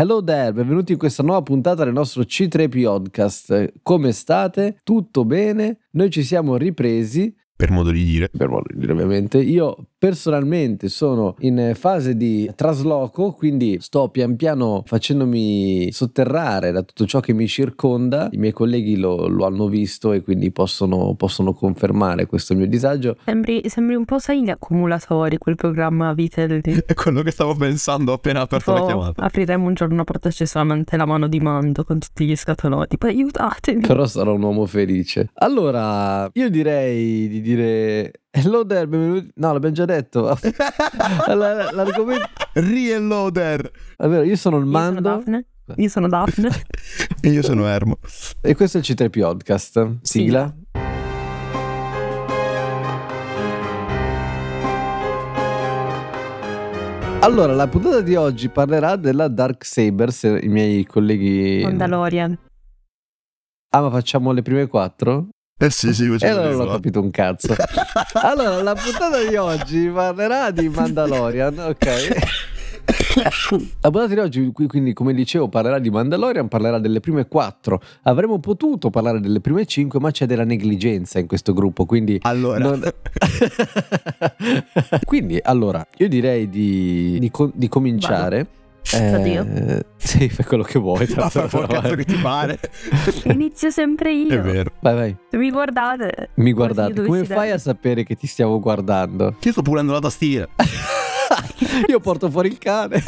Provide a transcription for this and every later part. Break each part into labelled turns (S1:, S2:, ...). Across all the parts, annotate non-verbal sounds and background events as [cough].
S1: Hello there, benvenuti in questa nuova puntata del nostro C3 Podcast. Come state? Tutto bene? Noi ci siamo ripresi
S2: per modo di dire.
S1: Per modo di dire, ovviamente. Io personalmente sono in fase di trasloco, quindi sto pian piano facendomi sotterrare da tutto ciò che mi circonda. I miei colleghi lo, lo hanno visto e quindi possono, possono, confermare questo mio disagio.
S3: Sembri, sembri un po', sai, gli accumulatori, quel programma Vitel. [laughs]
S2: È quello che stavo pensando appena aperto la chiamata.
S3: Apriremo un giorno una porta solamente la mano di mando con tutti gli scatolotti. Poi aiutatemi.
S1: Però sarò un uomo felice. Allora, io direi di dire Hello there, benvenuti. No, l'abbiamo già detto. [laughs]
S2: L'argomento. Re-hello there.
S1: Allora, io sono il Mando.
S3: Io sono Daphne.
S2: E [laughs] io sono Ermo.
S1: E questo è il C3 Podcast. Sigla. Sì. Allora, la puntata di oggi parlerà della Dark Sabers, i miei colleghi...
S3: Mandalorian.
S1: Ah, ma facciamo le prime quattro?
S2: Eh sì, sì,
S1: E allora non ho capito un cazzo. [laughs] allora, la puntata di oggi parlerà di Mandalorian, ok? La puntata di oggi, quindi, come dicevo, parlerà di Mandalorian, parlerà delle prime quattro. Avremmo potuto parlare delle prime cinque, ma c'è della negligenza in questo gruppo. Quindi,
S2: allora, non... [laughs]
S1: quindi, allora io direi di, di, di cominciare.
S3: Vado. Eh,
S1: sì, fai quello che vuoi. [laughs]
S2: Ma fai il cazzo che ti pare. [laughs]
S3: Inizio sempre io.
S2: È vero.
S1: Vai, vai.
S3: Se mi guardate.
S1: Mi guardate. Come fai a sapere che ti stiamo guardando?
S2: Io sto pulendo la tastiera. [laughs]
S1: Io porto fuori il cane.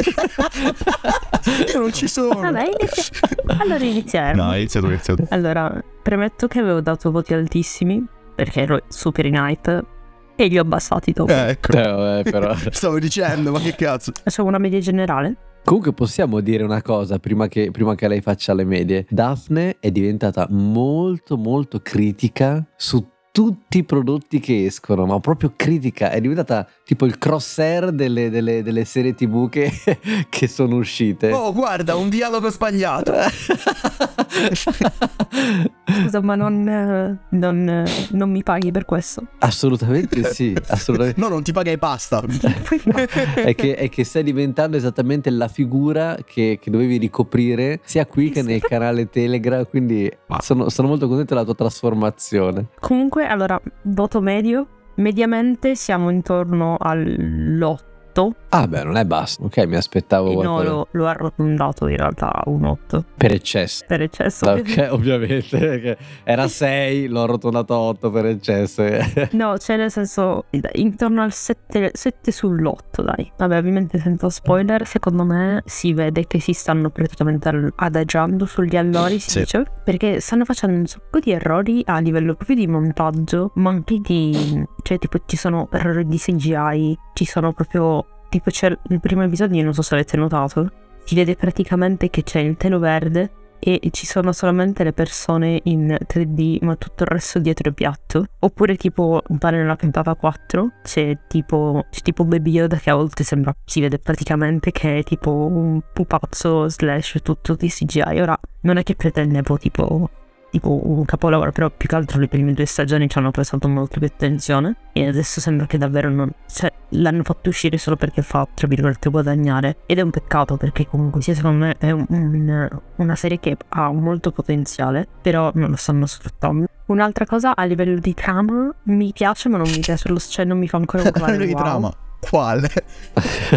S2: Io non ci sono.
S3: Vabbè, inizia... Allora iniziamo.
S2: No, iniziato, iniziato.
S3: Allora, premetto che avevo dato voti altissimi perché ero super in hype e li ho abbassati dopo.
S2: Eh, ecco.
S1: Eh, però.
S2: Stavo dicendo, ma che cazzo.
S3: Facciamo una media generale?
S1: Comunque possiamo dire una cosa prima che, prima che lei faccia le medie. Daphne è diventata molto molto critica su tutti i prodotti che escono, ma proprio critica, è diventata tipo il crosshair delle, delle, delle serie tv che, [laughs] che, sono uscite.
S2: Oh, guarda, un dialogo sbagliato.
S3: Scusa, ma non, non, non, mi paghi per questo?
S1: Assolutamente [laughs] sì, assolutamente.
S2: no, non ti paga e basta. [laughs]
S1: è, che, è, che, stai diventando esattamente la figura che, che dovevi ricoprire sia qui che nel canale Telegram, quindi sono, sono molto contento della tua trasformazione.
S3: Comunque, allora, voto medio. Mediamente siamo intorno all'8 8.
S1: Ah, beh, non è basso. Ok, mi aspettavo.
S3: E no, lo, lo, arrotondato in realtà a un 8.
S1: Per eccesso.
S3: Per eccesso.
S1: Ok, [laughs] ovviamente. Era [laughs] 6, l'ho arrotonato a 8 per eccesso. [laughs]
S3: no, cioè nel senso, intorno al 7, 7 sull'8, dai. Vabbè, ovviamente senza spoiler, secondo me si vede che si stanno praticamente adagiando sugli allori, si sì. dice. Perché stanno facendo un sacco di errori a livello proprio di montaggio, ma anche di... Cioè, tipo, ci sono errori di CGI, ci sono proprio tipo c'è il primo episodio, non so se avete notato, si vede praticamente che c'è il telo verde e ci sono solamente le persone in 3D, ma tutto il resto dietro il piatto. Oppure tipo, pare nella puntata 4, c'è tipo, c'è tipo Baby Yoda che a volte sembra, si vede praticamente che è tipo un pupazzo slash tutto di CGI. Ora, non è che pretendevo tipo tipo un capolavoro, però più che altro le prime due stagioni ci hanno prestato molto più attenzione e adesso sembra che davvero non... cioè l'hanno fatto uscire solo perché fa, tra virgolette, guadagnare ed è un peccato perché comunque sia secondo me è un, un, una serie che ha molto potenziale, però non lo stanno sfruttando. Un'altra cosa a livello di trama mi piace ma non mi piace lo cioè non mi fa ancora un [laughs]
S2: A livello di trama? Quale?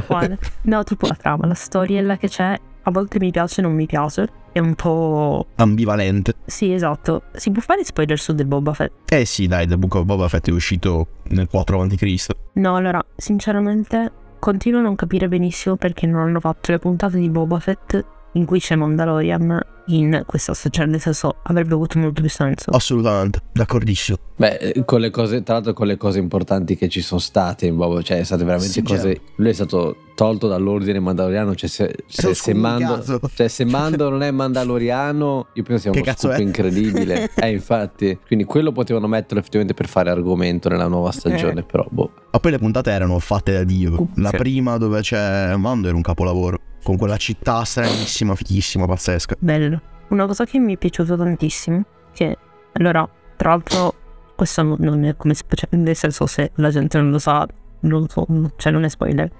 S3: Quale? No, tipo la trama, la storiella che c'è a volte mi piace e non mi piace. È un po'...
S2: ambivalente.
S3: Sì, esatto. Si può fare spoiler su The Boba Fett?
S2: Eh sì, dai, The Book of Boba Fett è uscito nel 4 a.C.
S3: No, allora, sinceramente, continuo a non capire benissimo perché non hanno fatto le puntate di Boba Fett in cui c'è Mandalorian in questa stagione, nel senso avrebbe avuto molto più senso.
S2: Assolutamente, d'accordissimo.
S1: Beh, eh, con le cose, tra l'altro con le cose importanti che ci sono state in Bobo, cioè è state veramente sì, cose... Certo. Lui è stato tolto dall'ordine mandaloriano, cioè se, se, se, Mando, cioè se, Mando, non è mandaloriano, io penso sia uno scoop incredibile. [laughs] eh, infatti, quindi quello potevano metterlo effettivamente per fare argomento nella nuova stagione, eh. però boh.
S2: Ma poi le puntate erano fatte da Dio. La sì. prima dove c'è Mando era un capolavoro con quella città stranissima, fighissima, pazzesca.
S3: Bello. Una cosa che mi è piaciuta tantissimo, che allora, tra l'altro, questo non è come se, cioè, nel senso se la gente non lo sa, non so, cioè non è spoiler.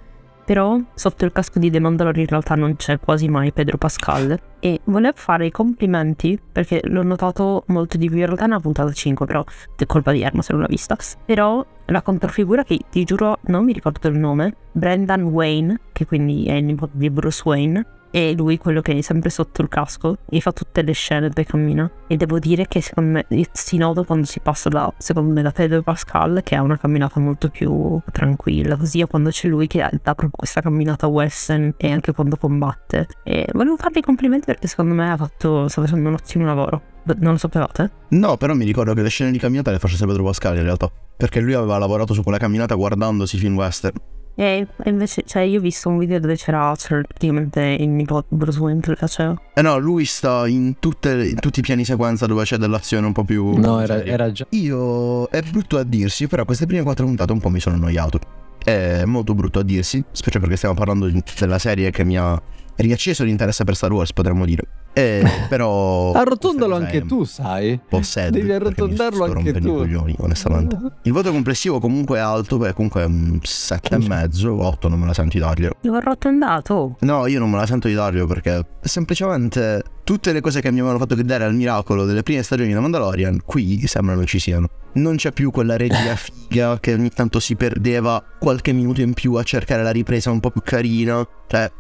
S3: Però sotto il casco di The Mandalorian in realtà non c'è quasi mai Pedro Pascal. E volevo fare i complimenti perché l'ho notato molto di più. In realtà una puntata 5, però è colpa di Erma se non l'ha vista. Però la controfigura che ti giuro non mi ricordo il nome, Brendan Wayne, che quindi è il nipote di Bruce Wayne, e lui quello che è sempre sotto il casco e fa tutte le scene dove cammina e devo dire che secondo me si nota quando si passa da secondo me da Pedro Pascal che ha una camminata molto più tranquilla così a quando c'è lui che dà proprio questa camminata western e anche quando combatte e volevo fargli complimenti perché secondo me ha fatto sta facendo un ottimo lavoro non lo sapevate?
S2: No, però mi ricordo che le scene di camminata le facesse Pedro Pascal in realtà. Perché lui aveva lavorato su quella camminata guardandosi film western.
S3: E invece, cioè, io ho visto un video dove c'era praticamente il nipote Bruce Wayne che lo faceva.
S2: Eh no, lui sta in, tutte, in, tutti i piani sequenza dove c'è dell'azione un po' più.
S1: No, era, era, già.
S2: Io è brutto a dirsi, però queste prime quattro puntate un po' mi sono annoiato. È molto brutto a dirsi, specie perché stiamo parlando della serie che mi ha riacceso l'interesse per Star Wars, potremmo dire. Eh, [laughs] però.
S1: Arrotondalo anche tu, sai.
S2: Possed,
S1: Devi arrotondarlo anche tu.
S2: Coglioni, onestamente. Il voto complessivo comunque è alto, beh, comunque è un 7,5, 8 non me la sento di darglielo.
S3: L'ho arrotondato.
S2: No, io non me la sento di darglielo perché semplicemente tutte le cose che mi avevano fatto gridare al miracolo delle prime stagioni di Mandalorian, qui sembrano ci siano. Non c'è più quella regia [laughs] figa che ogni tanto si perdeva qualche minuto in più a cercare la ripresa un po' più carina. Cioè,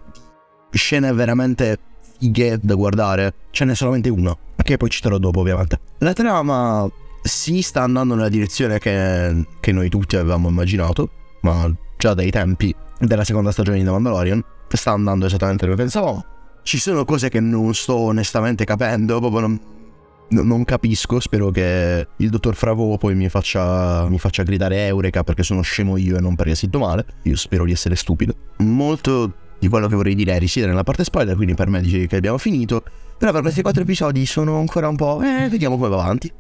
S2: scene veramente fighe da guardare, ce n'è solamente una, che poi citerò dopo ovviamente. La trama si sta andando nella direzione che, che noi tutti avevamo immaginato, ma già dai tempi della seconda stagione di The Mandalorian, sta andando esattamente come pensavamo. Ci sono cose che non sto onestamente capendo, proprio non, non capisco, spero che il dottor Fravo poi mi faccia, mi faccia gridare Eureka perché sono scemo io e non perché sento male. Io spero di essere stupido. Molto di quello che vorrei dire è risiedere nella parte spoiler, quindi per me dici che abbiamo finito. Però per questi quattro episodi sono ancora un po'... Eh, vediamo come va avanti.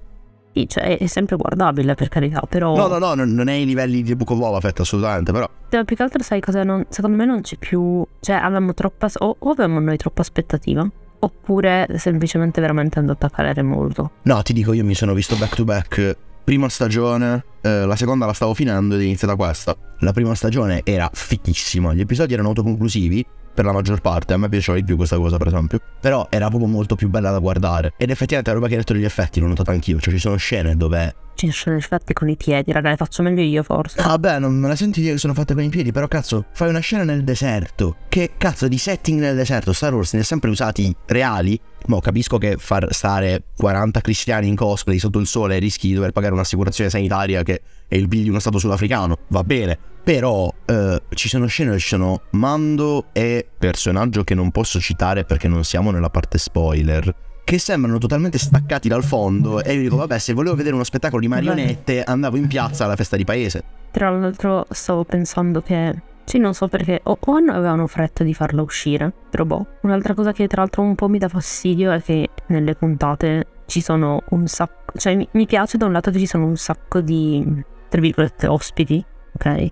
S3: Sì, cioè è sempre guardabile per carità, però...
S2: No, no, no, non è ai livelli di Book of Boba Fett assolutamente, però...
S3: Cioè, più che altro sai cosa non... Secondo me non c'è più... Cioè avevamo troppa... O, o avevamo noi troppa aspettativa, oppure semplicemente veramente andato a calare molto.
S2: No, ti dico, io mi sono visto back to back prima stagione, eh, la seconda la stavo finendo ed è iniziata questa. La prima stagione era fichissima, gli episodi erano autoconclusivi per la maggior parte, a me piaceva di più questa cosa per esempio, però era proprio molto più bella da guardare. Ed effettivamente la roba che hai detto degli effetti l'ho notato anch'io, cioè ci sono scene dove...
S3: Ci sono effetti con i piedi, raga, le faccio meglio io forse.
S2: Ah beh, non me la senti dire che sono fatte con i piedi, però cazzo, fai una scena nel deserto, che cazzo di setting nel deserto, Star Wars ne ha sempre usati reali, Mo capisco che far stare 40 cristiani in cosplay sotto il sole rischi di dover pagare un'assicurazione sanitaria che è il bill di uno stato sudafricano, va bene. Però eh, ci sono scene dove ci sono Mando e personaggio che non posso citare perché non siamo nella parte spoiler. Che sembrano totalmente staccati dal fondo. E io dico, vabbè, se volevo vedere uno spettacolo di marionette, andavo in piazza alla festa di paese.
S3: Tra l'altro, stavo pensando che sì, non so perché. O, o avevano fretta di farla uscire. Però boh. Un'altra cosa che tra l'altro un po' mi dà fastidio è che nelle puntate ci sono un sacco. Cioè, mi, mi piace da un lato che ci sono un sacco di. Tra virgolette, ospiti. Ok.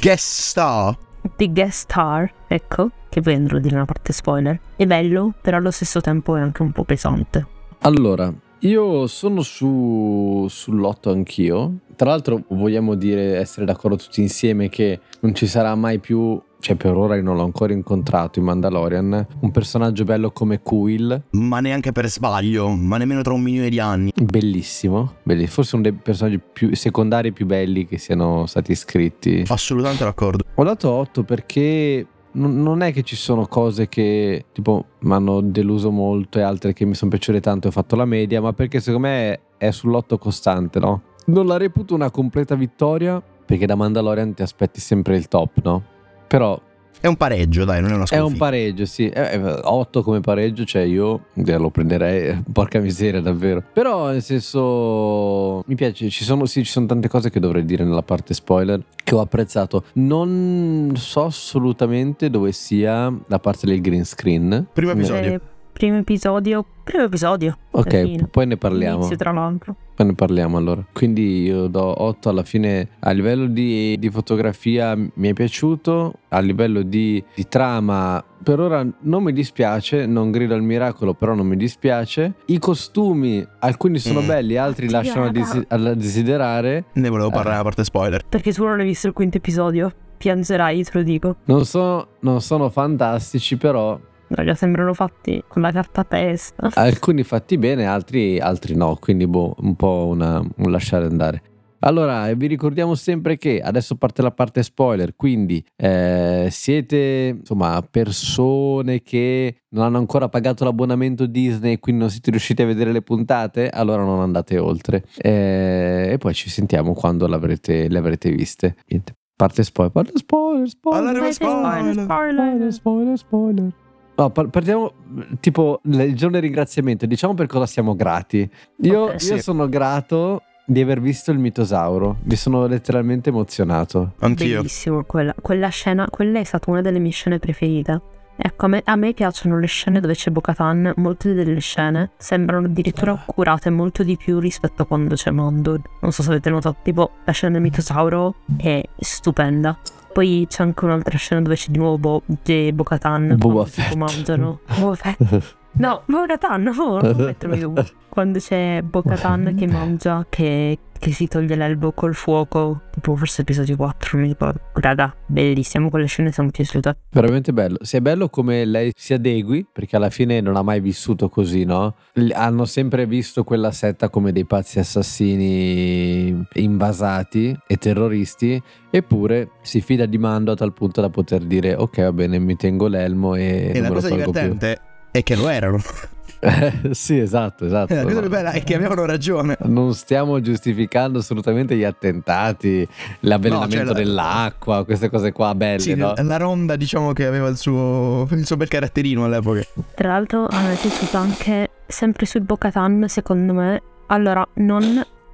S2: Guest star.
S3: Di guest star, ecco. Che poi andrò a dire una parte spoiler. È bello, però allo stesso tempo è anche un po' pesante.
S1: Allora, io sono su, sull'otto anch'io. Tra l'altro vogliamo dire, essere d'accordo tutti insieme che non ci sarà mai più, cioè per ora io non l'ho ancora incontrato in Mandalorian, un personaggio bello come Quill.
S2: Ma neanche per sbaglio, ma nemmeno tra un milione di anni.
S1: Bellissimo, bellissimo. forse uno dei personaggi più secondari più belli che siano stati scritti.
S2: Assolutamente d'accordo.
S1: Ho dato 8 perché non è che ci sono cose che tipo mi hanno deluso molto e altre che mi sono piaciute tanto e ho fatto la media, ma perché secondo me è sull'otto costante, no? Non la reputo una completa vittoria perché da Mandalorian ti aspetti sempre il top, no? Però
S2: è un pareggio, dai, non è una sconfitta.
S1: È un pareggio, sì. 8 come pareggio, cioè io lo prenderei, eh, porca miseria, davvero. Però, nel senso, mi piace, ci sono, sì, ci sono tante cose che dovrei dire nella parte spoiler che ho apprezzato. Non so assolutamente dove sia la parte del green screen.
S2: Primo episodio.
S3: Eh, primo episodio, primo episodio.
S1: Ok, poi ne parliamo.
S3: Inizio tra l'altro.
S1: Poi ne parliamo allora. Quindi io do 8 alla fine. A livello di, di fotografia mi è piaciuto, a livello di, di, trama per ora non mi dispiace, non grido al miracolo, però non mi dispiace. I costumi, alcuni sono mm. belli, altri lasciano a, desi- a, desiderare.
S2: Ne volevo parlare eh. a parte spoiler.
S3: Perché tu non hai visto il quinto episodio? piangerai, te lo dico.
S1: Non sono, non sono fantastici, però
S3: Raga, sembrano fatti con la carta testa. [laughs]
S1: Alcuni fatti bene, altri, altri no, quindi boh, un po' una, un lasciare andare. Allora, vi ricordiamo sempre che adesso parte la parte spoiler, quindi eh, siete insomma persone che non hanno ancora pagato l'abbonamento Disney e quindi non siete riusciti a vedere le puntate, allora non andate oltre. Eh, e poi ci sentiamo quando l'avrete, le avrete viste. Niente. Parte spoiler, parte spoiler, spoiler, spoiler, spoiler, spoiler, spoiler. No, partiamo tipo il giorno di ringraziamento. Diciamo per cosa siamo grati. Io, okay, sì. io sono grato di aver visto il mitosauro. Mi sono letteralmente emozionato.
S2: Anch'io.
S3: Bellissimo quella, quella scena. Quella è stata una delle mie scene preferite. Ecco, a me, a me piacciono le scene dove c'è Bocatan. Molte delle scene sembrano addirittura curate molto di più rispetto a quando c'è Mondo. Non so se avete notato, tipo la scena del mitosauro è stupenda. Poi c'è anche un'altra scena dove c'è di nuovo Bo- Bocatan.
S1: Boba Fett.
S3: mangiano. Boba Fett. No, Bocatan, no, non mettermi [laughs] giù. Quando c'è Bocatan che mangia, che, che, si toglie l'elbo col fuoco, tipo forse episodio 4, mi ricordo. Raga, bellissimo, quelle scene sono piaciute.
S1: Veramente bello. Sia è bello come lei si adegui, perché alla fine non ha mai vissuto così, no? Hanno sempre visto quella setta come dei pazzi assassini invasati e terroristi, eppure si fida di Mando a tal punto da poter dire ok va bene mi tengo l'elmo e...
S2: E la cosa divertente più. è che lo erano.
S1: Eh, sì, esatto, esatto.
S2: La cosa più bella è che avevano ragione.
S1: Non stiamo giustificando assolutamente gli attentati, l'avvelenamento no, cioè dell'acqua, la... queste cose qua belle,
S2: sì,
S1: no?
S2: La ronda, diciamo che aveva il suo, il suo bel caratterino all'epoca.
S3: Tra l'altro, è piaciuto anche sempre sul Bocatan, secondo me. Allora, non.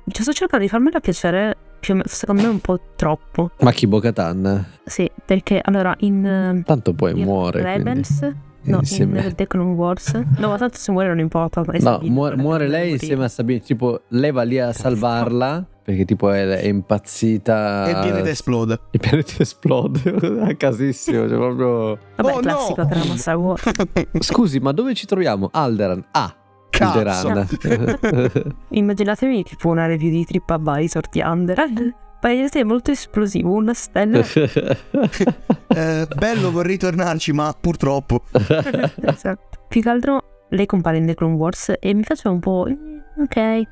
S3: Cioè, sto cercando di farmela piacere secondo me un po' troppo.
S1: Ma chi Bocatan?
S3: Sì, perché allora in...
S1: Tanto poi muore.
S3: Rebels... Quindi. No, insieme. in The Clone Wars. No, ma tanto se muore non importa.
S1: No, muore, muore lei insieme a Sabine. Tipo, lei va lì a salvarla. Perché tipo è, è impazzita.
S2: E il pianeta esplode. [laughs]
S1: Il pianeta esplode. a [laughs] casissimo. Cioè proprio.
S3: Vabbè, oh, classico no. per Star Wars.
S1: Scusi, ma dove ci troviamo? Alderan. Ah. Alderan. [laughs]
S3: Immaginatevi tipo una review di TripAdvisor di Alderan paese molto esplosivo, una stella. [laughs]
S2: eh, bello, vorrei tornarci, ma purtroppo. [laughs]
S3: esatto. Più che altro lei compare in The Clone Wars e mi faceva un po'... Ok,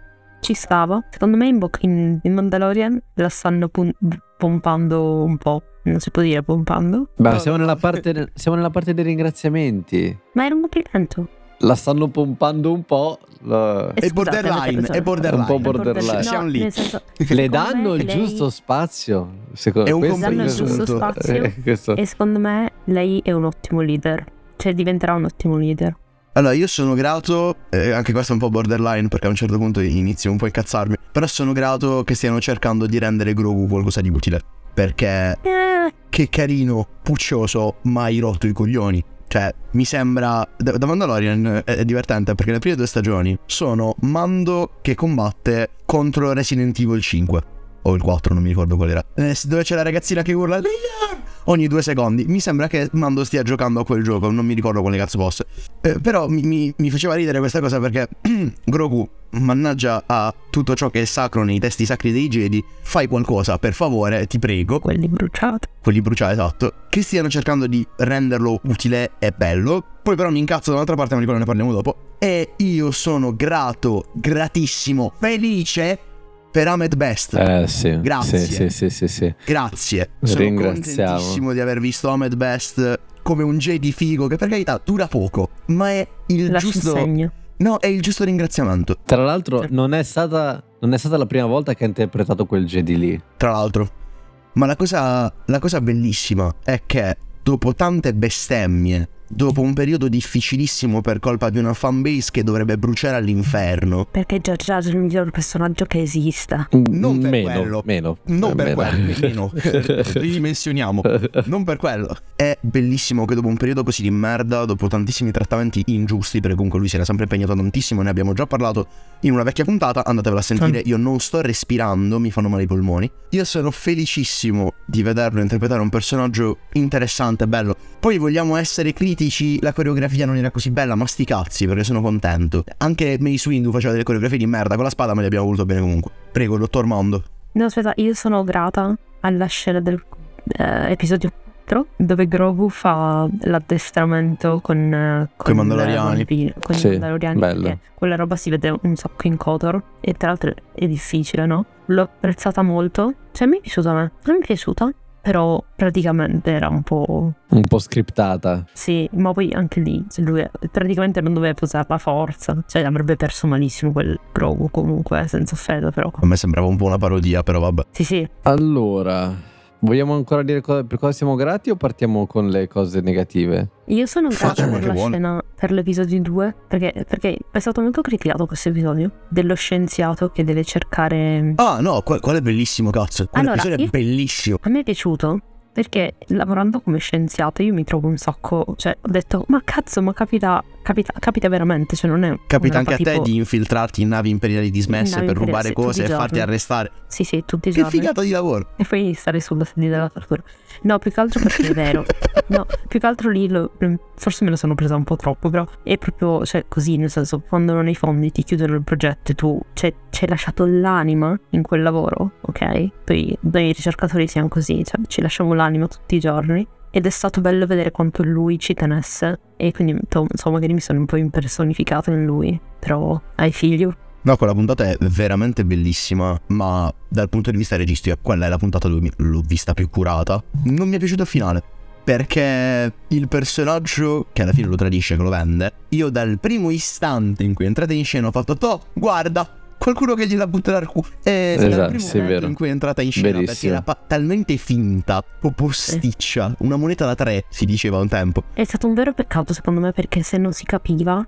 S3: ci stava. Secondo me in, Bo- in, in Mandalorian la stanno pun- pompando un po'. Non si può dire pompando.
S1: Beh, siamo nella parte, siamo nella parte dei ringraziamenti.
S3: Ma era un complimento
S1: la stanno pompando un po'.
S2: La... È borderline, è borderline.
S1: Un po' borderline.
S2: Siamo lì.
S1: Senso, [laughs] Le danno il lei... giusto spazio. Secondo
S2: è un
S3: questo danno il giusto spazio. [laughs] Eh, e secondo me lei è un ottimo leader. Cioè diventerà un ottimo leader.
S2: Allora, io sono grato, eh, anche questo è un po' borderline perché a un certo punto inizio un po' a incazzarmi, però sono grato che stiano cercando di rendere Grogu qualcosa di utile. Perché eh. che carino, puccioso, mai rotto i coglioni. Cioè, mi sembra. Da Mandalorian è divertente perché le prime due stagioni sono Mando che combatte contro Resident Evil 5. O il 4, non mi ricordo qual era. Eh, dove c'è la ragazzina che urla ogni due secondi. Mi sembra che Mando stia giocando a quel gioco, non mi ricordo quale cazzo fosse. Eh, però mi, mi, mi, faceva ridere questa cosa perché [clears throat] Grogu mannaggia a tutto ciò che è sacro nei testi sacri dei Jedi, fai qualcosa per favore, ti prego.
S3: Quelli bruciati.
S2: Quelli bruciati, esatto. Che stiano cercando di renderlo utile è bello. Poi però mi incazzo da un'altra parte, ma di quello ne parliamo dopo. E io sono grato, gratissimo, felice per Ahmed Best.
S1: Eh sì.
S2: Grazie.
S1: Sì, sì, sì, sì,
S2: Grazie. Sono contentissimo di aver visto Ahmed Best come un Jedi figo che per carità dura poco, ma è il
S3: Lasci
S2: giusto...
S3: Il segno
S2: No, è il giusto ringraziamento.
S1: Tra l'altro, non è, stata, non è stata la prima volta che ha interpretato quel Jedi lì.
S2: Tra l'altro. Ma la cosa, la cosa bellissima è che dopo tante bestemmie dopo un periodo difficilissimo per colpa di una fanbase che dovrebbe bruciare all'inferno.
S3: Perché Jar Jar è il miglior personaggio che esista.
S2: Non per
S1: meno,
S2: quello.
S1: Meno.
S2: Non eh, per meno. quello. Meno. [laughs] Ridimensioniamo. Non per quello. È bellissimo che dopo un periodo così di merda, dopo tantissimi trattamenti ingiusti, perché comunque lui si era sempre impegnato tantissimo, ne abbiamo già parlato in una vecchia puntata, andatevela a sentire. Io non sto respirando, mi fanno male i polmoni. Io sono felicissimo di vederlo interpretare un personaggio interessante, bello. Poi vogliamo essere critici critici la coreografia non era così bella, ma sti cazzi perché sono contento. Anche Mace Windu faceva delle coreografie di merda con la spada, ma le abbiamo voluto bene comunque. Prego, dottor Mondo.
S3: No, aspetta, io sono grata alla scena del eh, episodio 4 dove Grogu fa l'addestramento con, eh, con
S2: i Mandaloriani.
S3: Bambini, con
S1: sì,
S3: i Mandaloriani
S1: bello.
S3: quella roba si vede un sacco in Kotor e tra l'altro è difficile, no? L'ho apprezzata molto. Cioè mi è piaciuta a me. Non mi è piaciuta, però praticamente era un po'...
S1: Un po' scriptata.
S3: Sì, ma poi anche lì, lui praticamente non doveva usare la forza, cioè avrebbe perso malissimo quel Grogu comunque, senza offesa però.
S2: A me sembrava un po' una parodia, però vabbè.
S3: Sì, sì.
S1: Allora, Vogliamo ancora dire co- per cosa siamo grati o partiamo con le cose negative?
S3: Io sono grata per la
S2: vuole.
S3: scena, per l'episodio 2, perché, perché è stato molto criticato questo episodio, dello scienziato che deve cercare...
S2: Ah, no, qua- quello è bellissimo, cazzo.
S3: Allora,
S2: è bellissimo.
S3: A me è piaciuto perché lavorando come scienziato io mi trovo un sacco, cioè ho detto ma cazzo ma capita, capita, capita veramente, cioè non è...
S2: Capita anche a te di infiltrarti in navi imperiali dismesse
S3: navi
S2: per
S3: imperiali,
S2: rubare cose e farti arrestare.
S3: Sì sì, tutti i
S2: Che
S3: giorni.
S2: figata di lavoro.
S3: E poi stare sulla sedia della tortura. No, più che altro perché è vero. No, più che altro lì lo- forse me lo sono presa un po' troppo, però è proprio, cioè, così, nel senso, quando non hai fondi ti chiudono il progetto e tu, cioè, ci hai lasciato l'anima in quel lavoro, ok? Poi noi ricercatori siamo così, cioè, ci lasciamo l'anima tutti i giorni. Ed è stato bello vedere quanto lui ci tenesse. E quindi, insomma, magari mi sono un po' impersonificato in lui. Però hai figli.
S2: No, quella puntata è veramente bellissima, ma dal punto di vista registico, quella è la puntata dove l'ho vista più curata. Non mi è piaciuto il finale. Perché il personaggio, che alla fine lo tradisce, che lo vende, io dal primo istante in cui entrate in scena ho fatto, Toh, guarda, qualcuno che gliela butterà al culo. E
S1: Esatto,
S2: dal primo
S1: sì, è
S2: momento
S1: vero.
S2: in cui è entrata in scena, perché
S1: Verissimo.
S2: era pa- talmente finta, o posticcia, una moneta da tre, si diceva un tempo.
S3: È stato un vero peccato, secondo me, perché se non si capiva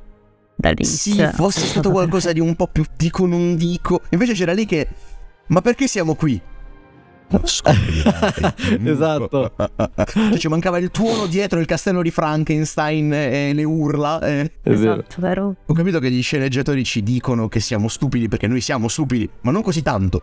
S3: dall'inizio.
S2: Sì, fosse stato qualcosa di un po' più dico non dico. Invece c'era lì che. Ma perché siamo qui? So. [laughs]
S1: Esatto. [laughs]
S2: Cioè, ci mancava il tuono dietro il castello di Frankenstein e le urla. eh.
S1: È vero.
S3: Esatto, vero?
S2: Ho capito che gli sceneggiatori ci dicono che siamo stupidi perché noi siamo stupidi, ma non così tanto.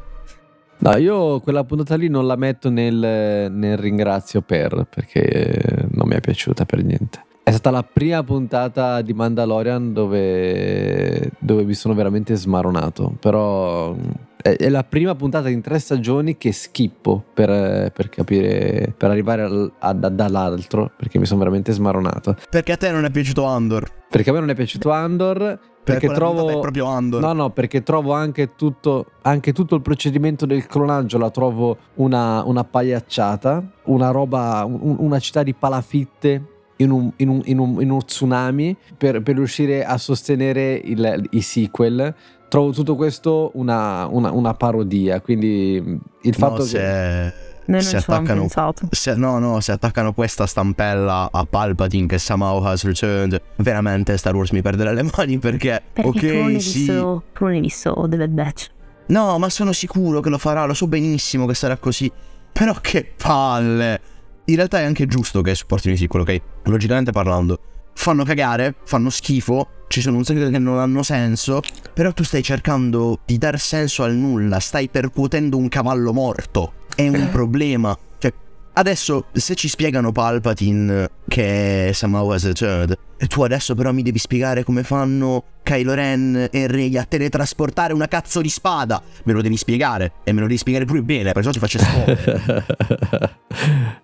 S1: No, io quella puntata lì non la metto nel, nel ringrazio per, perché non mi è piaciuta per niente. È stata la prima puntata di Mandalorian dove, dove mi sono veramente smaronato, però è, la prima puntata in tre stagioni che schippo per, per capire, per arrivare al- ad- dall'altro, perché mi sono veramente smaronato.
S2: Perché a te non è piaciuto Andor.
S1: Perché a me non è piaciuto Andor, perché
S2: puntata
S1: trovo...
S2: È proprio Andor.
S1: No, no, perché trovo anche tutto, anche tutto il procedimento del clonaggio la trovo una, una pagliacciata, una roba, un- una città di palafitte in un, in un- in un- in uno tsunami per, per riuscire a sostenere il- i sequel. Trovo tutto questo una, una- una parodia, quindi il
S2: No,
S1: fatto che...
S2: se,
S3: Noi
S2: se
S3: non ci avevamo
S2: attaccano
S3: pensato.
S2: Se, no, no, se attaccano questa stampella a Palpatine che somehow has returned, veramente Star Wars mi perde le mani perché,
S3: Perché tu non hai
S2: ok, sì.
S3: visto, tu non hai visto The Bad Batch.
S2: No, ma sono sicuro che lo farà, lo so benissimo che sarà così. Però che palle. In realtà è anche giusto che i sequel, ok? Logicamente parlando. Fanno cagare, fanno schifo, ci sono un sacco che non hanno senso, però tu stai cercando di dar senso al nulla, stai percuotendo un cavallo morto. È un problema. Cioè, adesso se ci spiegano Palpatine che somehow has returned, e tu adesso però mi devi spiegare come fanno Kylo Ren e Rey a teletrasportare una cazzo di spada, me lo devi spiegare e me lo devi spiegare pure bene, perché sennò ti faccio spoiler.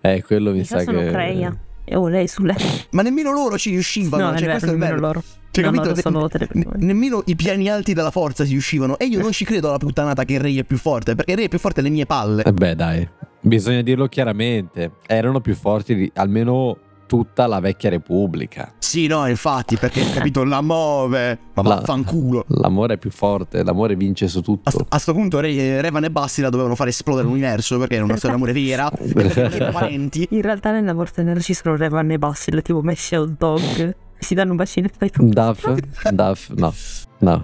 S2: [laughs]
S1: eh, quello mi
S3: In
S1: sa
S3: caso non
S1: che...
S3: creia. E o lei su lei. [laughs]
S2: Ma nemmeno loro ci riuscivano,
S3: No,
S2: cioè
S3: vero,
S2: questo è il
S3: nemmeno
S2: bello.
S3: loro.
S2: Cioè,
S3: No,
S2: capito?
S3: sono
S2: Ne- nemmeno i piani alti della forza si riuscivano. E io non ci credo alla puttanata che Rey è più forte, perché Rey è più forte alle mie palle.
S1: Eh beh, dai, bisogna dirlo chiaramente. Erano più forti almeno tutta la vecchia Repubblica.
S2: Sì, no, infatti, perché capito, la muove. Ma
S1: La-
S2: vaffanculo.
S1: L'amore è più forte, l'amore vince su
S2: A,
S1: tutto.
S2: sto- a sto punto Re- Revan e Basti la dovevano fare esplodere l'universo perché era una storia d'amore vera. [laughs] perché erano parenti.
S3: In realtà nella morte nera ci sono Revan e Bassil, tipo messi al dog. Si danno un bacino e fai tu.
S1: Duff, Duff, no, no,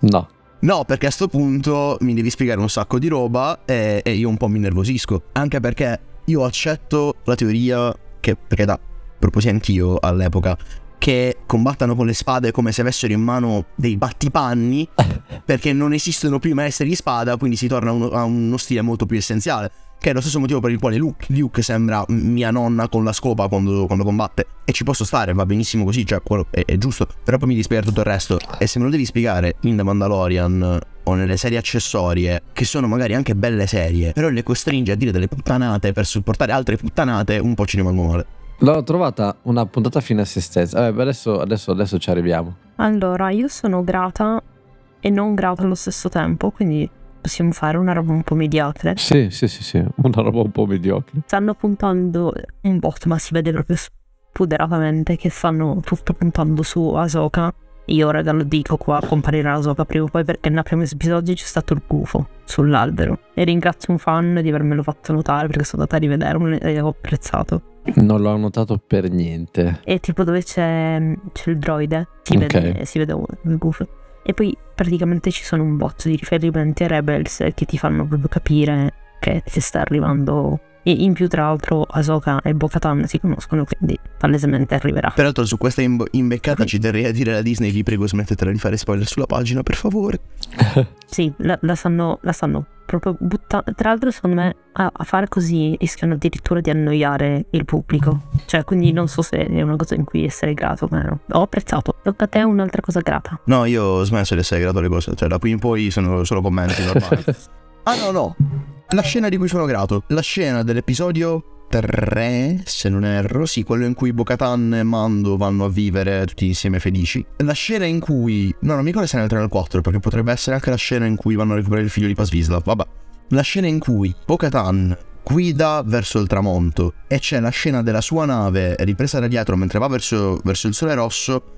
S1: no.
S2: No, perché a sto punto mi devi spiegare un sacco di roba e, e io un po' mi nervosisco. Anche perché io accetto la teoria che, perché da proposi anch'io all'epoca, che combattano con le spade come se avessero in mano dei battipanni [laughs] perché non esistono più i maestri di spada, quindi si torna a uno, a uno stile molto più essenziale. che è lo stesso motivo per il quale Luke, Luke sembra mia nonna con la scopa quando, quando, combatte. E ci posso stare, va benissimo così, cioè quello è, è giusto. Però poi mi devi spiegare tutto il resto. E se me lo devi spiegare in The Mandalorian o nelle serie accessorie, che sono magari anche belle serie, però le costringe a dire delle puttanate per supportare altre puttanate, un po' ci rimango male.
S1: L'ho trovata una puntata fine a se stessa. Vabbè, adesso, adesso, adesso ci arriviamo.
S3: Allora, io sono grata e non grata allo stesso tempo, quindi possiamo fare una roba un po' mediocre.
S1: Sì, sì, sì, sì, una roba un po' mediocre.
S3: Stanno puntando un bot, ma si vede proprio spuderatamente che stanno tutto puntando su Ahsoka. Io raga lo dico qua, comparirà Ahsoka prima o poi perché nel primo episodio c'è stato il gufo sull'albero. E ringrazio un fan di avermelo fatto notare perché sono andata a rivederlo e ho apprezzato.
S1: Non l'ho notato per niente.
S3: E tipo dove c'è, c'è il droide, si, okay. vede, si vede il gufo. E poi praticamente ci sono un botto di riferimenti a Rebels che ti fanno proprio capire che, che sta arrivando e in più, tra l'altro, Ahsoka e Bo-Katan si conoscono, quindi palesemente arriverà.
S2: Peraltro, su questa imb- imbeccata ci terrei a dire alla Disney: vi prego, smettetela di fare spoiler sulla pagina, per favore. [laughs]
S3: sì, la, la, stanno, la stanno proprio buttando. Tra l'altro, secondo me, a, a, fare così rischiano addirittura di annoiare il pubblico. Cioè, quindi non so se è una cosa in cui essere grato o meno. Ho apprezzato. Tocca a te un'altra cosa grata.
S2: No, io ho smesso di essere grato alle cose. Cioè, da qui in poi sono solo commenti normali. [laughs] ah, no, no. La scena di cui sono grato. La scena dell'episodio 3, se non erro, sì, quello in cui Bocatan e Mando vanno a vivere tutti insieme felici. La scena in cui... No, non mi ricordo se è nel 3 o nel 4, perché potrebbe essere anche la scena in cui vanno a recuperare il figlio di Pasvisla. Vabbè. La scena in cui Bocatan guida verso il tramonto e c'è la scena della sua nave ripresa da dietro mentre va verso, verso il sole rosso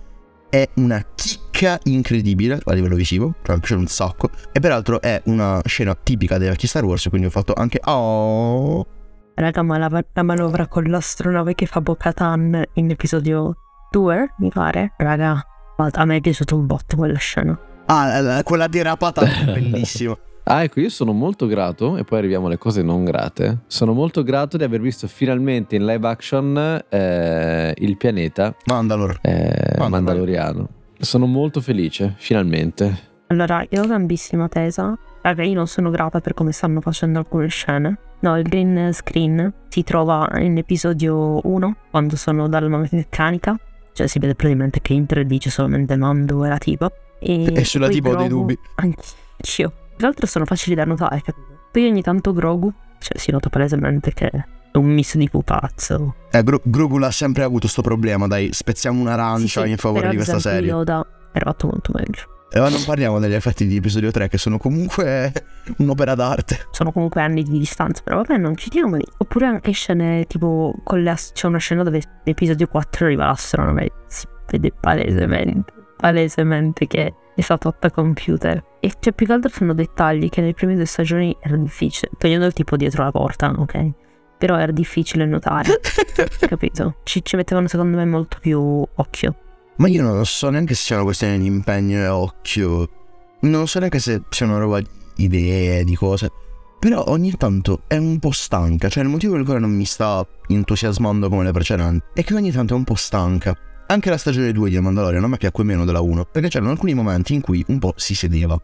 S2: è una chicca incredibile a livello visivo, cioè mi piace un sacco. E peraltro è una scena tipica dei vecchi Star Wars, quindi ho fatto anche oh.
S3: Raga, ma la, la manovra con l'astronave che fa Bo-Katan in episodio 2, mi pare. Raga, a me è piaciuto un botto quella scena.
S2: Ah, quella derapata [laughs] bellissima.
S1: Ah, ecco, io sono molto grato, e poi arriviamo alle cose non grate. Sono molto grato di aver visto finalmente in live action eh, il pianeta
S2: Mandalor.
S1: Eh, Mandaloriano. Sono molto felice, finalmente.
S3: Allora, io ho gambissima tesa. Raga, io non sono grata per come stanno facendo alcune scene. No, il green screen si trova in episodio 1, quando sono dalla meccanica. Cioè si vede praticamente che in 3D c'è solamente Mando e la tipa.
S2: E, e sulla tipo ho dei dubbi.
S3: Anch'io. Tra l'altro sono facili da notare, capito? Poi ogni tanto Grogu, cioè si nota palesemente che è un miss di pupazzo.
S2: Eh, Gro- Grogu l'ha sempre avuto questo problema, dai, spezziamo un'arancia sì, sì, in favore di questa serie.
S3: Yoda era fatto molto meglio.
S2: E ora non parliamo degli effetti di episodio 3 che sono comunque [laughs] un'opera d'arte.
S3: Sono comunque anni di distanza, però vabbè non ci diamo lì. Oppure anche scene tipo con le c'è una scena dove l'episodio 4 arriva l'astronave. Si vede palesemente, palesemente che è stato fatta computer. E cioè più che altro sono dettagli che nelle prime due stagioni era difficile. Togliendo il tipo dietro la porta, ok? Però era difficile notare. [laughs] capito? Ci, ci mettevano secondo me molto più occhio.
S2: Ma io non so neanche se sia una questione di impegno e occhio. Non so neanche se sia una roba di idee, di cose. Però ogni tanto è un po' stanca. Cioè, il motivo per quale non mi sta entusiasmando come le precedenti è che ogni tanto è un po' stanca. Anche la stagione 2 di Mandalorian non mi piacque meno della 1, perché c'erano alcuni momenti in cui un po' si sedeva.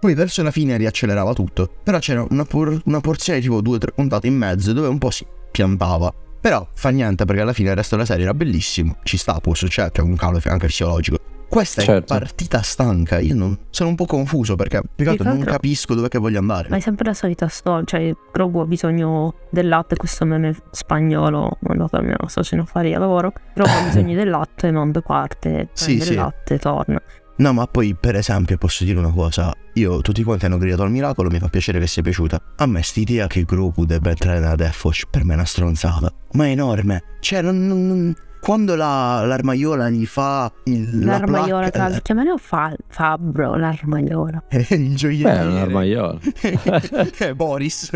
S2: Poi verso la fine riaccelerava tutto, però c'era una, por- una porzione tipo 2-3 puntate in mezzo dove un po' si piantava. Però fa niente perché alla fine il resto della serie era bellissimo, ci sta, può succedere, c'è un calo anche fisiologico. Questa certo. è partita stanca. Io non, sono un po' confuso perché più che altro non capisco dove che voglio andare.
S3: Ma è sempre la solita storia. Cioè, Grogu ha bisogno del latte. Questo non è spagnolo. Mandato almeno sto facendo fare a lavoro. Grogu ha bisogno [laughs] del latte. e Mondo parte. Sì, sì. il latte torna.
S2: No, ma poi, per esempio, posso dire una cosa. Io, tutti quanti hanno gridato al miracolo, mi fa piacere che sia piaciuta. A me st'idea che Grogu debba entrare nella Death Watch, per me è una stronzata. Ma è enorme. Cioè, non, non, quando la, l'armaiola gli fa il,
S3: l'armaiola
S2: la
S3: tra l'altro chiamano fa, Fabbro l'armaiola. [laughs]
S2: Il gioielliere
S1: Beh, l'armaiola [laughs]
S2: eh, Boris.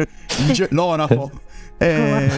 S2: Gio- l'onafo. [laughs]
S3: Eh...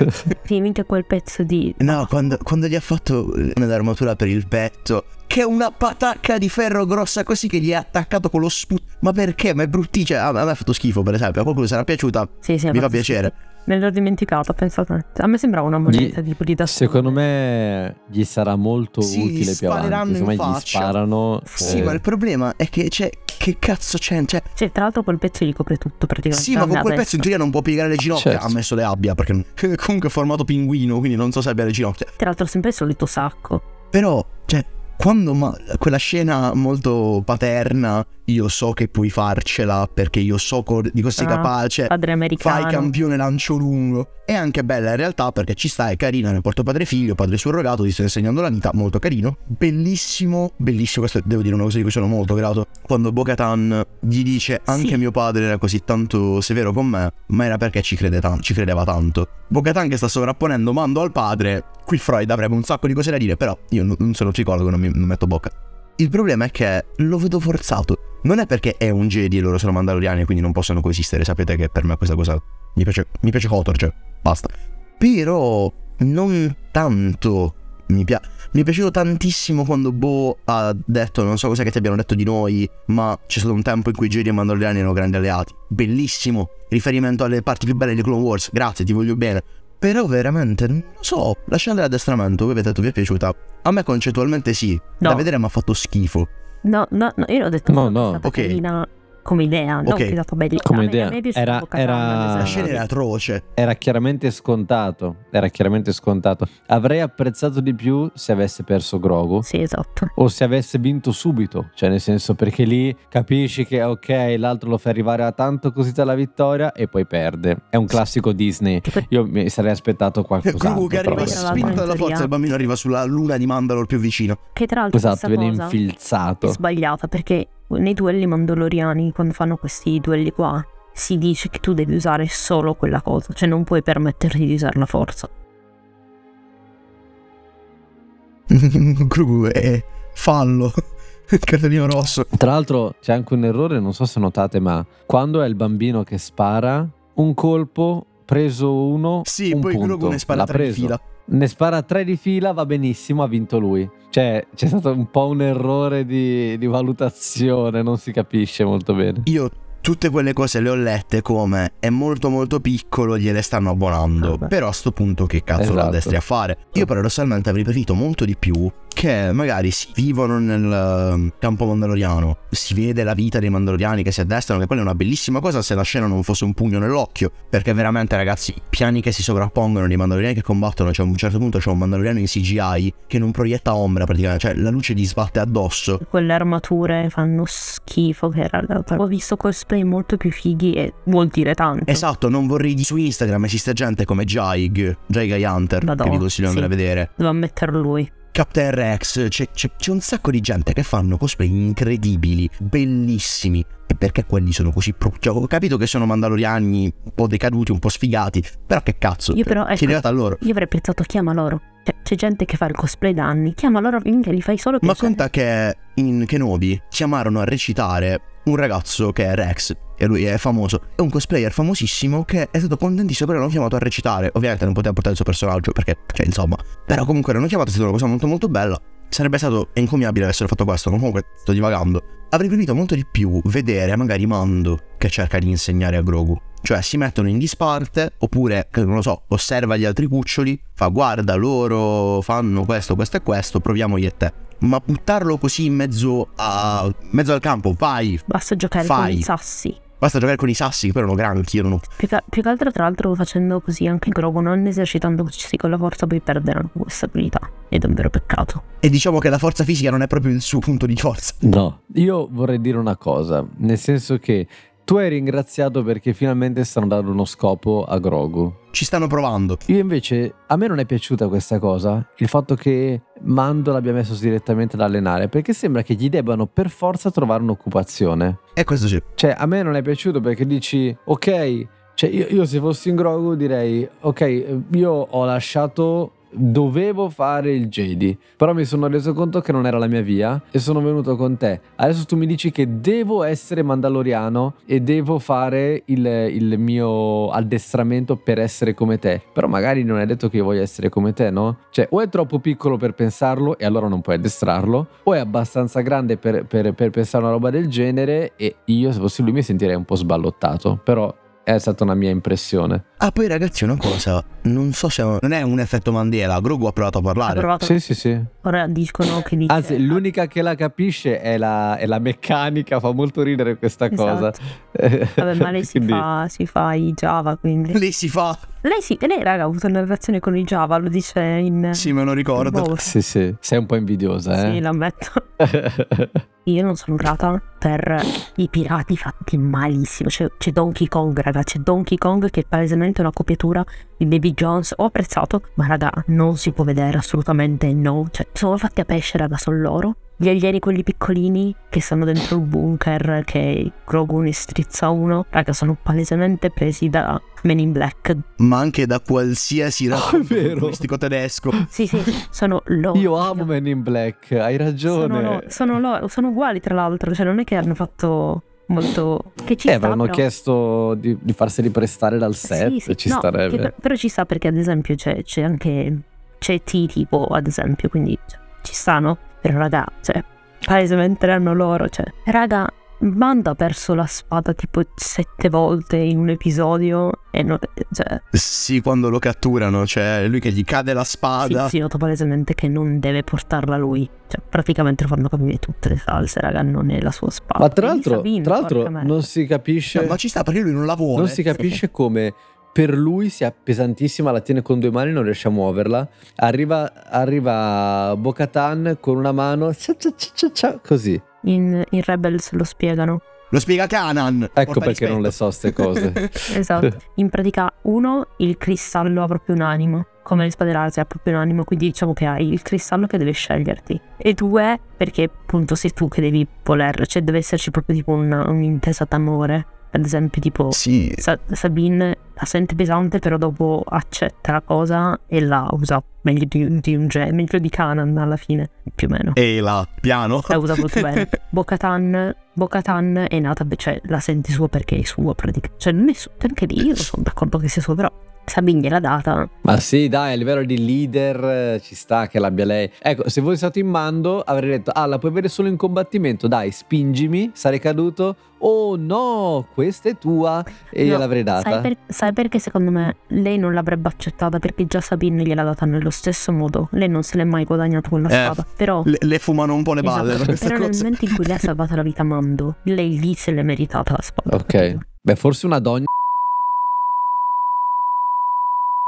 S3: sì, mica quel pezzo di
S2: no quando, quando gli ha fatto un'armatura per il petto che è una patacca di ferro grossa così che gli ha attaccato con lo sputo ma perché? ma è bruttina a me ha fatto schifo per esempio a qualcuno sarà piaciuta sì, sì, mi fa piacere schifo.
S3: Me l'ho dimenticato, pensate. A me sembrava una moneta
S1: gli,
S3: tipo di da
S1: Secondo me gli sarà molto
S2: sì,
S1: utile più avanti. Secondo me gli sparano.
S2: Sì, eh. ma il problema è che c'è. che cazzo c'è? Cioè,
S3: cioè, tra l'altro quel pezzo gli copre tutto praticamente.
S2: Sì, ma con quel pezzo in teoria non può piegare le ginocchia, certo. ammesso le abbia, perché [laughs] comunque è formato pinguino, quindi non so se abbia le ginocchia.
S3: Tra l'altro sempre il solito sacco.
S2: Però, cioè, quando ma- quella scena molto paterna, io so che puoi farcela perché io so co- di cosa sei ah, capace.
S3: Padre americano.
S2: Fai campione lancio lungo. È anche bella in realtà perché ci sta, è carina nel porto padre figlio, padre surrogato, ti sto insegnando la vita, molto carino. Bellissimo, bellissimo, questo devo dire una cosa di cui sono molto grato. Quando Bocatan gli dice anche sì. mio padre era così tanto severo con me, ma era perché ci, crede ta- ci credeva tanto. Bocatan che sta sovrapponendo mando al padre, qui Freud avrebbe un sacco di cose da dire, però io non sono psicologo, non mi non metto bocca. Il problema è che lo vedo forzato. Non è perché è un Jedi e loro sono mandaloriani quindi non possono coesistere. Sapete che per me questa cosa mi piace, mi piace Kotor, cioè, basta. Però non tanto. Mi, pia- mi, è piaciuto tantissimo quando Bo ha detto, non so cosa che ti abbiano detto di noi, ma c'è stato un tempo in cui Jedi e Mandaloriani erano grandi alleati. Bellissimo. Riferimento alle parti più belle di Clone Wars. Grazie, ti voglio bene. Però veramente, non so, la scena dell'addestramento, voi avete detto vi è piaciuta? A me concettualmente sì, no. da vedere mi ha fatto schifo.
S3: No, no, no, io l'ho detto
S1: no, no.
S3: ok. Carina come idea, non okay. dato belli.
S1: Come idea. era, era...
S2: La scena era atroce.
S1: Era chiaramente scontato. Era chiaramente scontato. Avrei apprezzato di più se avesse perso Grogu.
S3: Sì, esatto.
S1: O se avesse vinto subito. Cioè, nel senso, perché lì capisci che, ok, l'altro lo fa arrivare a tanto così dalla vittoria e poi perde. È un classico Disney. Io mi sarei aspettato qualcos'altro.
S2: Grogu che arriva spinto dalla forza, il bambino arriva sulla luna di Mandalore più vicino.
S3: Che tra l'altro
S1: esatto, viene infilzato.
S3: È sbagliata perché nei duelli mandaloriani, quando fanno questi duelli qua, si dice che tu devi usare solo quella cosa, cioè non puoi permetterti di usare la forza. [laughs]
S2: Gru è fallo. [laughs] Cartellino rosso.
S1: Tra l'altro c'è anche un errore, non so se notate, ma quando è il bambino che spara, un colpo preso uno.
S2: Sì,
S1: un
S2: poi
S1: punto.
S2: Grogu ne spara tre di fila
S1: ne spara tre di fila, va benissimo, ha vinto lui. Cioè, c'è stato un po' un errore di, di valutazione, non si capisce molto bene.
S2: Io tutte quelle cose le ho lette come è molto molto piccolo, gliele stanno abbonando. Ah, Però a sto punto che cazzo esatto. la destri a fare? Io paradossalmente avrei preferito molto di più che magari si vivono nel ehm, campo mandaloriano, si vede la vita dei mandaloriani che si addestrano, che quella è una bellissima cosa se la scena non fosse un pugno nell'occhio, perché veramente ragazzi, i piani che si sovrappongono dei mandaloriani che combattono, cioè a un certo punto c'è un mandaloriano in CGI che non proietta ombra praticamente, cioè la luce gli sbatte addosso.
S3: Quelle armature fanno schifo che era Ho visto cosplay molto più fighi e vuol dire tanto.
S2: Esatto, non vorrei di su Instagram esiste gente come Jaig, Jaig Hunter, Madonna, che vi consiglio di sì. andare a vedere.
S3: Devo ammetterlo lui.
S2: Captain Rex, c'è, c'è, c'è, un sacco di gente che fanno cosplay incredibili, bellissimi. E perché quelli sono così pro... Cioè, ho capito che sono mandaloriani un po' decaduti, un po' sfigati, però che cazzo, io però, ecco, a loro.
S3: Io avrei pensato chiama loro. Cioè, c'è gente che fa il cosplay da anni, chiama loro, minchia, li fai solo
S2: piacere. Ma conta che in Kenobi chiamarono a recitare un ragazzo che è Rex, e lui è famoso, è un cosplayer famosissimo che è stato contentissimo perché l'hanno chiamato a recitare. Ovviamente non poteva portare il suo personaggio perché, cioè, insomma, però comunque l'hanno chiamato, è stata una cosa molto molto bella. Sarebbe stato encomiabile avessero fatto questo, ma comunque sto divagando. Avrei preferito molto di più vedere magari Mando che cerca di insegnare a Grogu. Cioè si mettono in disparte, oppure, non lo so, osserva gli altri cuccioli, fa guarda loro fanno questo, questo e questo, proviamo io e te ma buttarlo così in mezzo, a, mezzo al campo, vai.
S3: Basta giocare fai. con i sassi.
S2: Basta giocare con i sassi, che però erano granchi, erano...
S3: Più che, più che altro, tra l'altro, facendo così anche Grogu, non esercitando così con la forza, poi perderanno questa abilità. È davvero peccato.
S2: E diciamo che la forza fisica non è proprio il suo punto di forza.
S1: No, io vorrei dire una cosa, nel senso che tu hai ringraziato perché finalmente stanno dando uno scopo a Grogu.
S2: Ci stanno provando.
S1: Io invece, a me non è piaciuta questa cosa, il fatto che Mando l'abbia messo direttamente ad allenare, perché sembra che gli debbano per forza trovare un'occupazione.
S2: E questo sì.
S1: Cioè, a me non è piaciuto perché dici, ok, cioè io, io se fossi in Grogu direi, ok, io ho lasciato dovevo fare il JD, però mi sono reso conto che non era la mia via e sono venuto con te. Adesso tu mi dici che devo essere mandaloriano e devo fare il, il mio addestramento per essere come te, però magari non è detto che io voglia essere come te, no? Cioè, o è troppo piccolo per pensarlo e allora non puoi addestrarlo, o è abbastanza grande per, per, per pensare una roba del genere e io se fossi lui mi sentirei un po' sballottato, però è stata una mia impressione.
S2: Ah, poi ragazzi, una cosa, non so se non è un effetto Mandela, Grogu ha provato a parlare.
S3: Ha provato.
S1: Sì, sì, sì.
S3: Ora dicono che dice...
S1: Anzi, l'unica che la capisce è la, è la meccanica, fa molto ridere questa cosa.
S3: Esatto. Vabbè, ma lei si, [laughs] quindi... fa, si fa i Java, quindi...
S2: Lei si fa...
S3: Lei sì, lei raga ha avuto una relazione con i Java, lo dice in...
S2: Sì, me lo ricordo.
S3: Boh.
S1: Sì, sì, sei un po' invidiosa, eh?
S3: Sì, l'ammetto. [laughs] Io non sono grata per i pirati fatti malissimo. C'è, c'è, Donkey Kong, raga. C'è Donkey Kong che è palesemente una copiatura di Baby Jones. Ho apprezzato, ma raga, non si può vedere assolutamente no. Cioè, sono fatti a pesce, raga, sono loro. Gli alieni quelli piccolini che stanno dentro il bunker che Grogu ne strizza uno raga sono palesemente presi da Men in Black.
S2: Ma anche da qualsiasi racconto oh, tedesco.
S3: Sì sì sono loro.
S1: Io amo Men in Black hai ragione.
S3: Sono, sono loro sono uguali tra l'altro cioè non è che hanno fatto molto che ci
S1: eh,
S3: sta,
S1: avevano
S3: però...
S1: chiesto di, di, farseli prestare dal set sì, sì. ci no, starebbe
S3: che, però ci sta perché ad esempio c'è, c'è anche c'è T tipo ad esempio quindi cioè, ci stanno però raga, cioè, palesemente erano loro, cioè. Raga, Mando ha perso la spada tipo sette volte in un episodio e non, cioè...
S2: Sì, quando lo catturano, cioè lui che gli cade la spada.
S3: Sì, si nota palesemente che non deve portarla lui. Cioè, praticamente lo fanno capire tutte le salse, raga, non è la sua spada.
S1: Ma tra l'altro, Sabine, tra l'altro non si capisce...
S2: No, ma ci sta perché lui non la vuole.
S1: Non si capisce sì. come per lui sia pesantissima, la tiene con due mani, non riesce a muoverla. Arriva, arriva Bocatan con una mano, cia cia cia, così.
S3: In, in Rebels lo spiegano.
S2: Lo spiega Canan.
S1: Ecco perché rispetto. non le so queste cose. [laughs]
S3: esatto. In pratica, uno, il cristallo ha proprio un'anima. Come le spade razze ha proprio un'anima, quindi diciamo che hai il cristallo che deve sceglierti. E due, perché appunto sei tu che devi volerlo, cioè deve esserci proprio tipo una, un'intesa d'amore ad esempio tipo
S2: sì.
S3: Sa- Sabine la sente pesante però dopo accetta la cosa e la usa meglio di, di un genere, meglio di Canan alla fine più o meno.
S2: E la piano.
S3: La usa molto bene. [laughs] Bocatan Bocatan è nata cioè la sente sua perché è sua praticamente. Cioè non è sua anche lì io sono d'accordo che sia sua però Sabine gliel'ha data.
S1: Ma sì, dai, a livello di leader eh, ci sta che l'abbia lei. Ecco, se fossi stato in mando avrei detto, ah, la puoi avere solo in combattimento, dai, spingimi, sarei caduto. Oh no, questa è tua e no, gliel'avrei data.
S3: Sai, per, sai, perché secondo me lei non l'avrebbe accettata? Perché già Sabine gliel'ha data nello stesso modo. Lei non se l'è mai guadagnato con la eh, spada. Però
S2: le, le, fumano un po' le balle.
S3: Esatto, però
S2: cosa.
S3: nel momento in cui lei ha salvato la vita a Mando, lei lì se l'è meritata la spada.
S1: Ok. Beh, forse una donna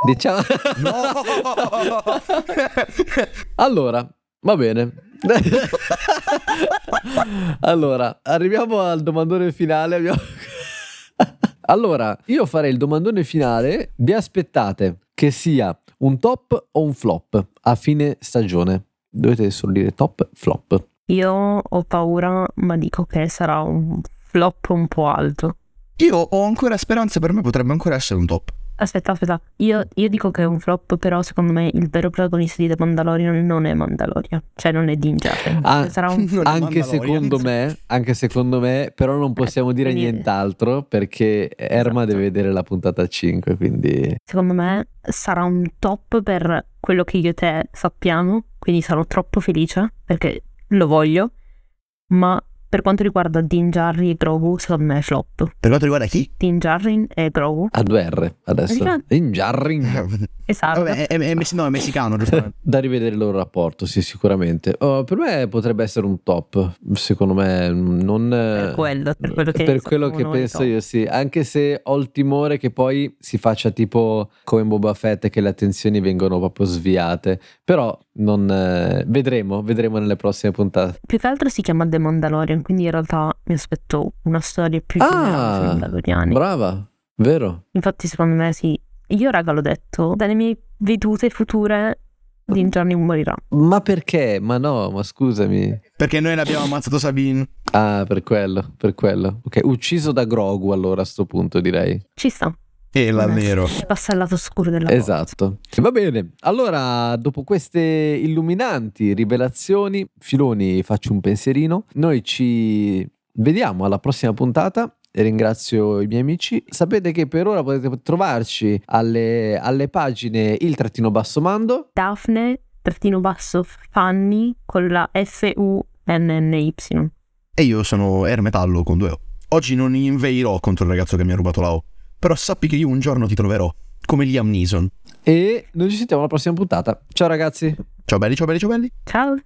S1: Diciamo... No! [laughs] allora, va bene. [laughs] allora, arriviamo al domandone finale. [laughs] allora, io farei il domandone finale. Vi aspettate che sia un top o un flop a fine stagione? Dovete solo dire top, flop.
S3: Io ho paura, ma dico che sarà un flop un po' alto.
S2: Io ho ancora speranze, per me potrebbe ancora essere un top.
S3: Aspetta, aspetta, io, io, dico che è un flop, però secondo me il vero protagonista di The Mandalorian non è Mandalorian, cioè non è Din Djarin.
S1: Ah, Sarà un... anche secondo me, anche secondo me, però non possiamo eh, dire quindi... nient'altro perché Erma esatto. deve vedere la puntata 5, quindi...
S3: Secondo me sarà un top per quello che io e te sappiamo, quindi sarò troppo felice perché lo voglio, ma per quanto riguarda Din Djarin e Grogu, secondo me è flop.
S2: Per quanto riguarda chi?
S3: Din Djarin e Grogu.
S1: A due R adesso. Din Djarin.
S3: esatto.
S2: Vabbè, è, è, è, no, è messicano, giustamente. [laughs]
S1: da rivedere il loro rapporto, sì, sicuramente. Oh, per me potrebbe essere un top, secondo me. Non,
S3: per quello, per quello che,
S1: per quello che penso io, sì. Anche se ho il timore che poi si faccia tipo come Boba Fett, che le attenzioni vengono proprio sviate. Però non, eh, vedremo, vedremo nelle prossime puntate.
S3: Più che altro si chiama The Mandalorian, quindi in realtà mi aspetto una storia più
S1: generale ah, sui Mandaloriani. Brava, vero.
S3: Infatti secondo me sì. Io raga l'ho detto, dalle mie vedute future Din Djarin morirà.
S1: Ma perché? Ma no, ma scusami.
S2: Perché noi l'abbiamo ammazzato Sabine.
S1: Ah, per quello, per quello. Ok, ucciso da Grogu allora a sto punto direi.
S3: Ci sta.
S2: E la nero.
S3: Passa al lato scuro della
S1: Esatto. Va bene. Allora, dopo queste illuminanti rivelazioni, Filoni, faccio un pensierino. Noi ci vediamo alla prossima puntata ringrazio i miei amici. Sapete che per ora potete trovarci alle, alle pagine il trattino basso mando.
S3: Daphne trattino basso Fanny con la F-U-N-N-Y.
S2: E io sono Ermetallo con due O. Oggi non inveirò contro il ragazzo che mi ha rubato la O però sappi che io un giorno ti troverò, come Liam Neeson.
S1: E noi ci sentiamo alla prossima puntata. Ciao ragazzi.
S2: Ciao belli, ciao belli, ciao belli.
S3: Ciao.